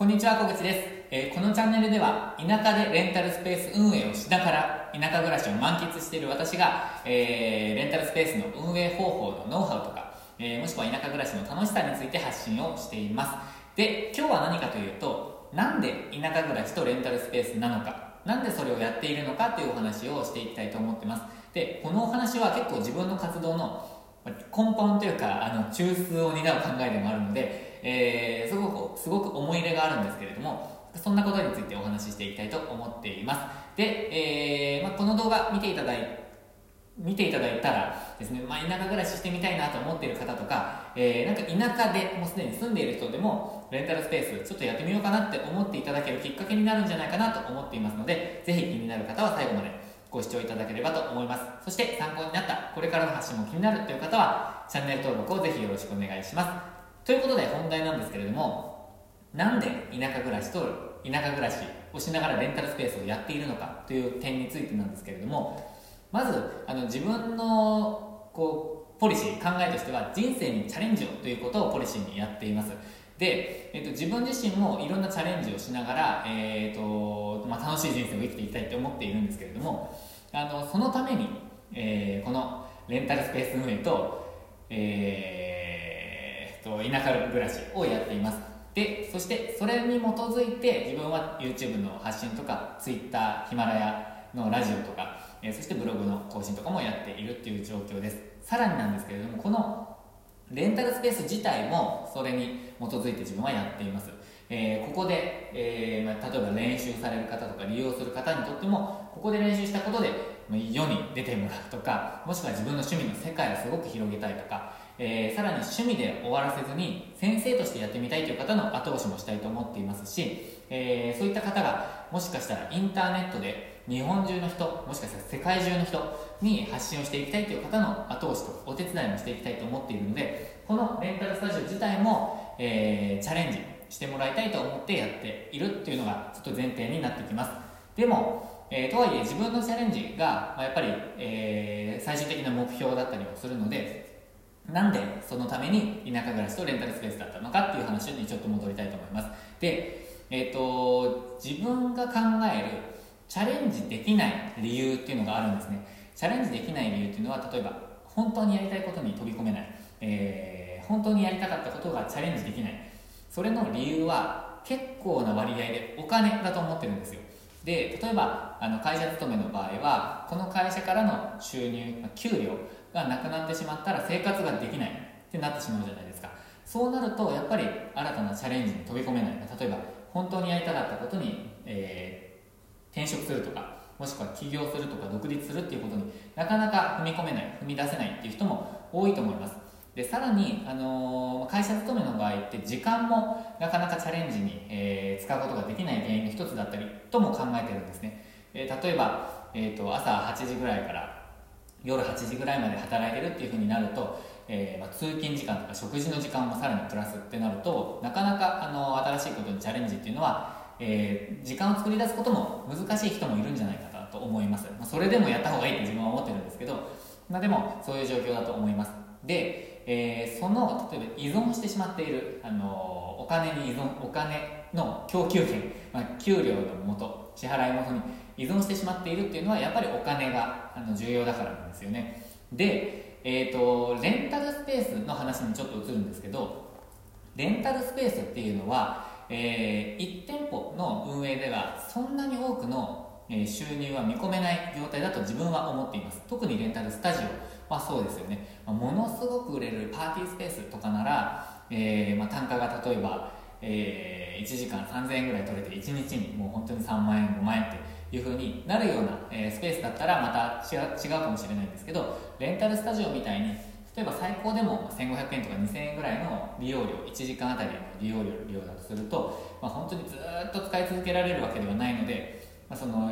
こんにちは、小口です、えー、このチャンネルでは、田舎でレンタルスペース運営をしながら、田舎暮らしを満喫している私が、えー、レンタルスペースの運営方法のノウハウとか、えー、もしくは田舎暮らしの楽しさについて発信をしています。で、今日は何かというと、なんで田舎暮らしとレンタルスペースなのか、なんでそれをやっているのかというお話をしていきたいと思ってます。で、このお話は結構自分の活動の根本というか、あの、中枢を担う考えでもあるので、えー、すごく、すごく思い入れがあるんですけれども、そんなことについてお話ししていきたいと思っています。で、えー、まあ、この動画見ていただい見ていただいたらですね、まあ、田舎暮らししてみたいなと思っている方とか、えー、なんか田舎でもうすでに住んでいる人でもレンタルスペースちょっとやってみようかなって思っていただけるきっかけになるんじゃないかなと思っていますのでぜひ気になる方は最後までご視聴いただければと思いますそして参考になったこれからの発信も気になるという方はチャンネル登録をぜひよろしくお願いしますということで本題なんですけれどもなんで田舎暮らしと田舎暮らしをしながらレンタルスペースをやっているのかという点についてなんですけれどもまずあの自分のこうポリシー考えとしては人生にチャレンジをということをポリシーにやっています。で、えーと、自分自身もいろんなチャレンジをしながら、えーとまあ、楽しい人生を生きていきたいと思っているんですけれどもあのそのために、えー、このレンタルスペース運営と、えーと田舎暮らしをやっています。でそしてそれに基づいて自分は YouTube の発信とか Twitter ヒマラヤのラジオとか、えそしてブログの更新とかもやっているっていう状況です。さらになんですけれどもこのレンタルスペース自体もそれに基づいて自分はやっています。えー、ここで、えーまあ、例えば練習される方とか利用する方にとってもここで練習したことで世に出てもらうとかもしくは自分の趣味の世界をすごく広げたいとか、えー、さらに趣味で終わらせずに先生としてやってみたいという方の後押しもしたいと思っていますし、えー、そういった方がもしかしたらインターネットで日本中の人もしかしたら世界中の人に発信をしていきたいという方の後押しとお手伝いもしていきたいと思っているのでこのレンタルスタジオ自体も、えー、チャレンジしてもらいたいと思ってやっているっていうのがちょっと前提になってきます。でも、えー、とはいえ自分のチャレンジが、まあ、やっぱり、えー、最終的な目標だったりもするのでなんでそのために田舎暮らしとレンタルスペースだったのかっていう話にちょっと戻りたいと思います。で、えーと、自分が考えるチャレンジできない理由っていうのがあるんですね。チャレンジできない理由っていうのは例えば本当にやりたいことに飛び込めない、えー、本当にやりたかったことがチャレンジできない。それの理由は結構な割合でお金だと思ってるんですよ。で例えばあの会社勤めの場合はこの会社からの収入給料がなくなってしまったら生活ができないってなってしまうじゃないですか。そうなるとやっぱり新たなチャレンジに飛び込めない例えば本当にやりたかったことに、えー、転職するとかもしくは起業するとか独立するっていうことになかなか踏み込めない踏み出せないっていう人も多いと思います。でさらに、あのー、会社勤めの場合って時間もなかなかチャレンジに、えー、使うことができない原因の一つだったりとも考えてるんですね、えー、例えば、えーと、朝8時ぐらいから夜8時ぐらいまで働いてるっていうふうになると、えーまあ、通勤時間とか食事の時間もさらにプラスってなるとなかなか、あの新しいことにチャレンジっていうのは、えー、時間を作り出すことも難しい人もいるんじゃないかなと思います、まあ、それでもやった方がいいって自分は思ってるんですけど、まあ、でもそういう状況だと思います。でえー、その例えば依存してしまっている、あのお金に依存お金の供給権、まあ、給料のもと支払い元に依存してしまっているっていうのはやっぱりお金があの重要だからなんですよね。で、えーと、レンタルスペースの話にちょっと移るんですけどレンタルスペースっていうのは、えー、1店舗の運営ではそんなに多くの収入は見込めない業態だと自分は思っています。特にレンタルスタジオまあ、そうですよね、ものすごく売れるパーティースペースとかなら、えーまあ、単価が例えば、えー、1時間3000円ぐらい取れて1日にもう本当に3万円5万円っていう風になるような、え、スペースだったらまた違うかもしれないんですけどレンタルスタジオみたいに例えば最高でも1500円とか2000円ぐらいの利用料1時間あたりの利用料だとすると、まあ、本当にずっと使い続けられるわけではないので、まあ、その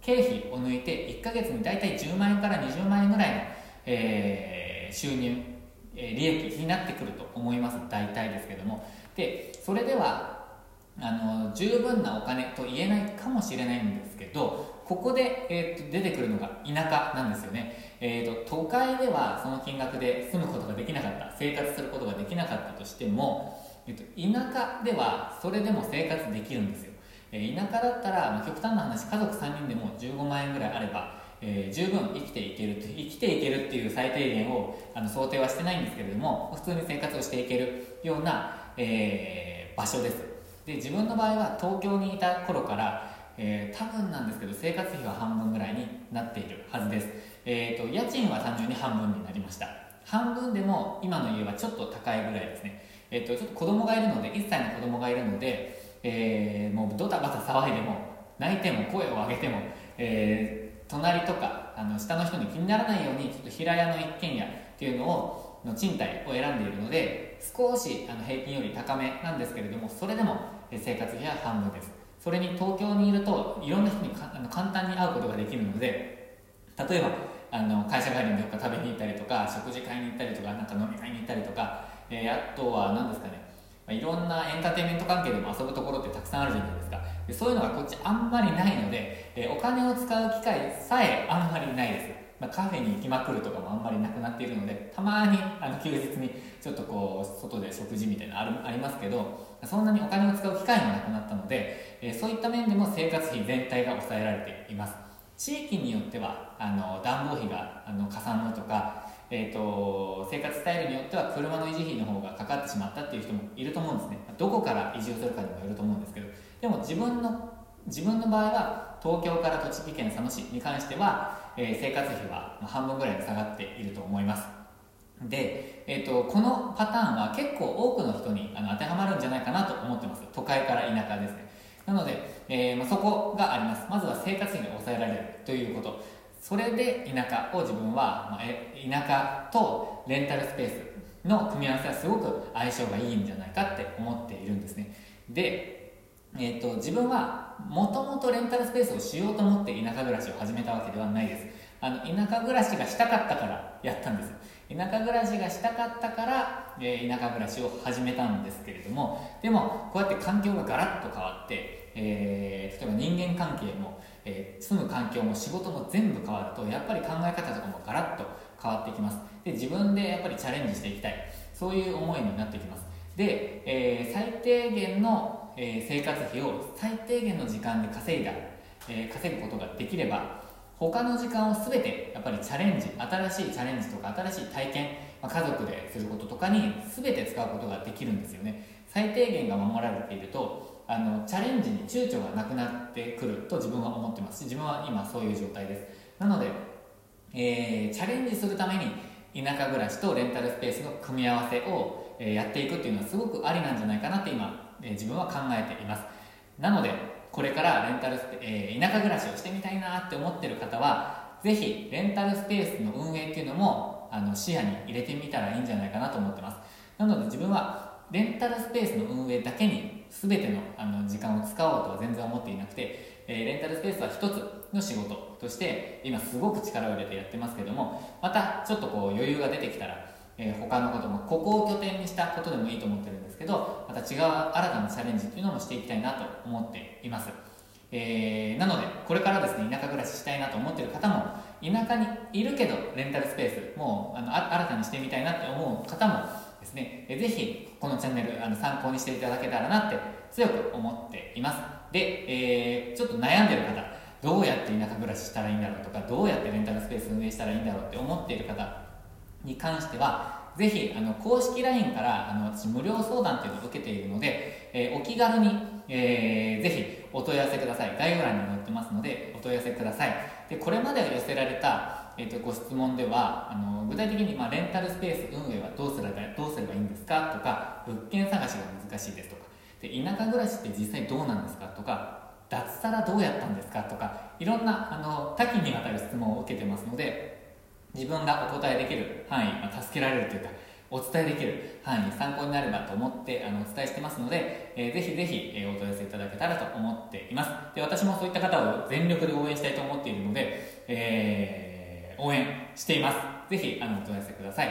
経費を抜いて1ヶ月に大体10万円から20万円ぐらいのえー、収入、え、利益になってくると思います。大体ですけども。でそれではあの十分なお金と言えないかもしれないんですけどここで、えーと、出てくるのが田舎なんですよね、えーと、都会ではその金額で住むことができなかった。生活することができなかったとしても、えっと、田舎ではそれでも生活できるんですよ、え田舎だったら、まあ、極端な話家族3人でも15万円ぐらいあれば、えー、十分生きていける生きていけるっていう最低限をあの想定はしてないんですけれども普通に生活をしていけるような、えー、場所です。で自分の場合は東京にいた頃からえー、多分なんですけど生活費は半分ぐらいになっているはずです、えーと、家賃は単純に半分になりました。半分でも今の家はちょっと高いぐらいですね、えーと、ちょっと子供がいるので1歳の子供がいるので、えー、もうドタバタ騒いでも泣いても声を上げても、えー、隣とかあの下の人に気にならないようにちょっと平屋の一軒家っていうのをの賃貸を選んでいるので少しあの平均より高めなんですけれどもそれでも生活費は半分です。それに東京にいるといろんな人にあの簡単に会うことができるので例えばあの会社帰りにどっか食べに行ったりとか食事会に行ったりとかなんか飲み会に行ったりとか、えー、あとは何ですかね、いろんなエンターテインメント関係でも遊ぶところってたくさんあるじゃないですか。でそういうのがこっちあんまりないので、えー、お金を使う機会さえあんまりないです。まあ、カフェに行きまくるとかもあんまりなくなっているのでたまにあの休日にちょっとこう外で食事みたいなのあるありますけどそんなにお金を使う機会もなくなったので、えー、そういった面でも生活費全体が抑えられています。地域によってはあの暖房費があのかさむとか、えーと、生活スタイルによっては車の維持費の方がかかってしまったっていう人もいると思うんですね。どこから移住するかにもよると思うんですけどでも自分の自分の場合は東京から栃木県佐野市に関しては、えー、生活費は半分ぐらいに下がっていると思います。で、えーと、このパターンは結構多くの人にあの当てはまるんじゃないかなと思ってます。都会から田舎ですね。なので、えーまあ、そこがあります。まずは生活費が抑えられるということ。それで田舎を自分は、まあ、え田舎とレンタルスペースの組み合わせはすごく相性がいいんじゃないかって思っているんですね。でえーと、自分はもともとレンタルスペースをしようと思って田舎暮らしを始めたわけではないです。あの田舎暮らしがしたかったからやったんです。田舎暮らしがしたかったから、え、田舎暮らしを始めたんですけれどもでもこうやって環境がガラッと変わって、えー、例えば人間関係も、えー、住む環境も仕事も全部変わるとやっぱり考え方とかもガラッと変わってきます。で自分でやっぱりチャレンジしていきたい。そういう思いになってきます。で、え最低限のえー、生活費を最低限の時間で稼いだ、えー、稼ぐことができれば他の時間を全てやっぱりチャレンジ新しいチャレンジとか新しい体験、まあ、家族ですることとかに全て使うことができるんですよね。最低限が守られているとあのチャレンジに躊躇がなくなってくると自分は思ってますし自分は今そういう状態です。なので、えー、チャレンジするために田舎暮らしとレンタルスペースの組み合わせを、え、やっていくっていうのはすごくありなんじゃないかなって今え自分は考えています。なのでこれからレンタルスペ、えー、田舎暮らしをしてみたいなって思ってる方はぜひレンタルスペースの運営っていうのもあの視野に入れてみたらいいんじゃないかなと思ってます。なので自分はレンタルスペースの運営だけに全てのあの時間を使おうとは全然思っていなくて、えー、レンタルスペースは一つの仕事として今すごく力を入れてやってますけどもまたちょっとこう余裕が出てきたらえー、他のこともここを拠点にしたことでもいいと思ってるんですけどまた違う新たなチャレンジっていうのもしていきたいなと思っています、えー、なのでこれからですね田舎暮らししたいなと思ってる方も田舎にいるけどレンタルスペースもうあの新たにしてみたいなって思う方もですね、えー、ぜひこのチャンネルあの参考にしていただけたらなって強く思っています。で、えー、ちょっと悩んでる方どうやって田舎暮らししたらいいんだろうとかどうやってレンタルスペース運営したらいいんだろうって思っている方に関してはぜひあの公式 LINE からあの私無料相談っていうのを受けているので、えー、お気軽に、えー、ぜひお問い合わせください。概要欄に載ってますのでお問い合わせください。でこれまで寄せられた、えーと、ご質問ではあの具体的に、まあ、レンタルスペース運営はどうすればどうすればいいんですか？とか物件探しが難しいですとか。で田舎暮らしって実際どうなんですか？とか脱サラどうやったんですか？とかいろんなあの多岐にわたる質問を受けてますので自分がお答えできる範囲、まあ、助けられるというかお伝えできる範囲参考になればと思ってあのお伝えしてますので、えー、ぜひぜひ、えー、お問い合わせいただけたらと思っています。で私もそういった方を全力で応援したいと思っているので、えー、応援しています。ぜひあのお問い合わせください。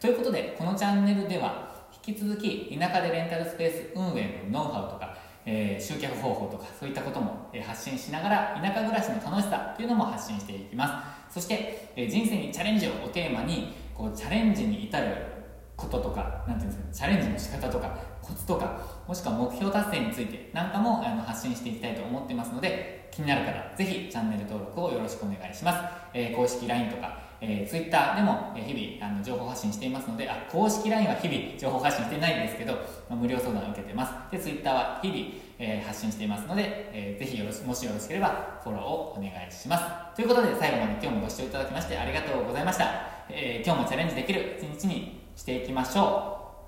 ということでこのチャンネルでは引き続き田舎でレンタルスペース運営のノウハウとかえー、集客方法とかそういったことも、発信しながら田舎暮らしの楽しさというのも発信していきます。そして、えー、人生にチャレンジをテーマにこうチャレンジに至ることとか何ていうんですかチャレンジの仕方とかコツとかもしくは目標達成についてなんかもあの発信していきたいと思ってますので気になる方ぜひチャンネル登録をよろしくお願いします、えー、公式 LINE とかえー、Twitter でも日々あの情報発信していますのであ公式 LINE は日々情報発信してないんですけど、まあ、無料相談を受けてます。で Twitter は日々、えー、発信していますので、えー、ぜひよろしもしよろしければフォローをお願いします。ということで最後まで今日もご視聴いただきましてありがとうございました、えー、今日もチャレンジできる一日にしていきましょう。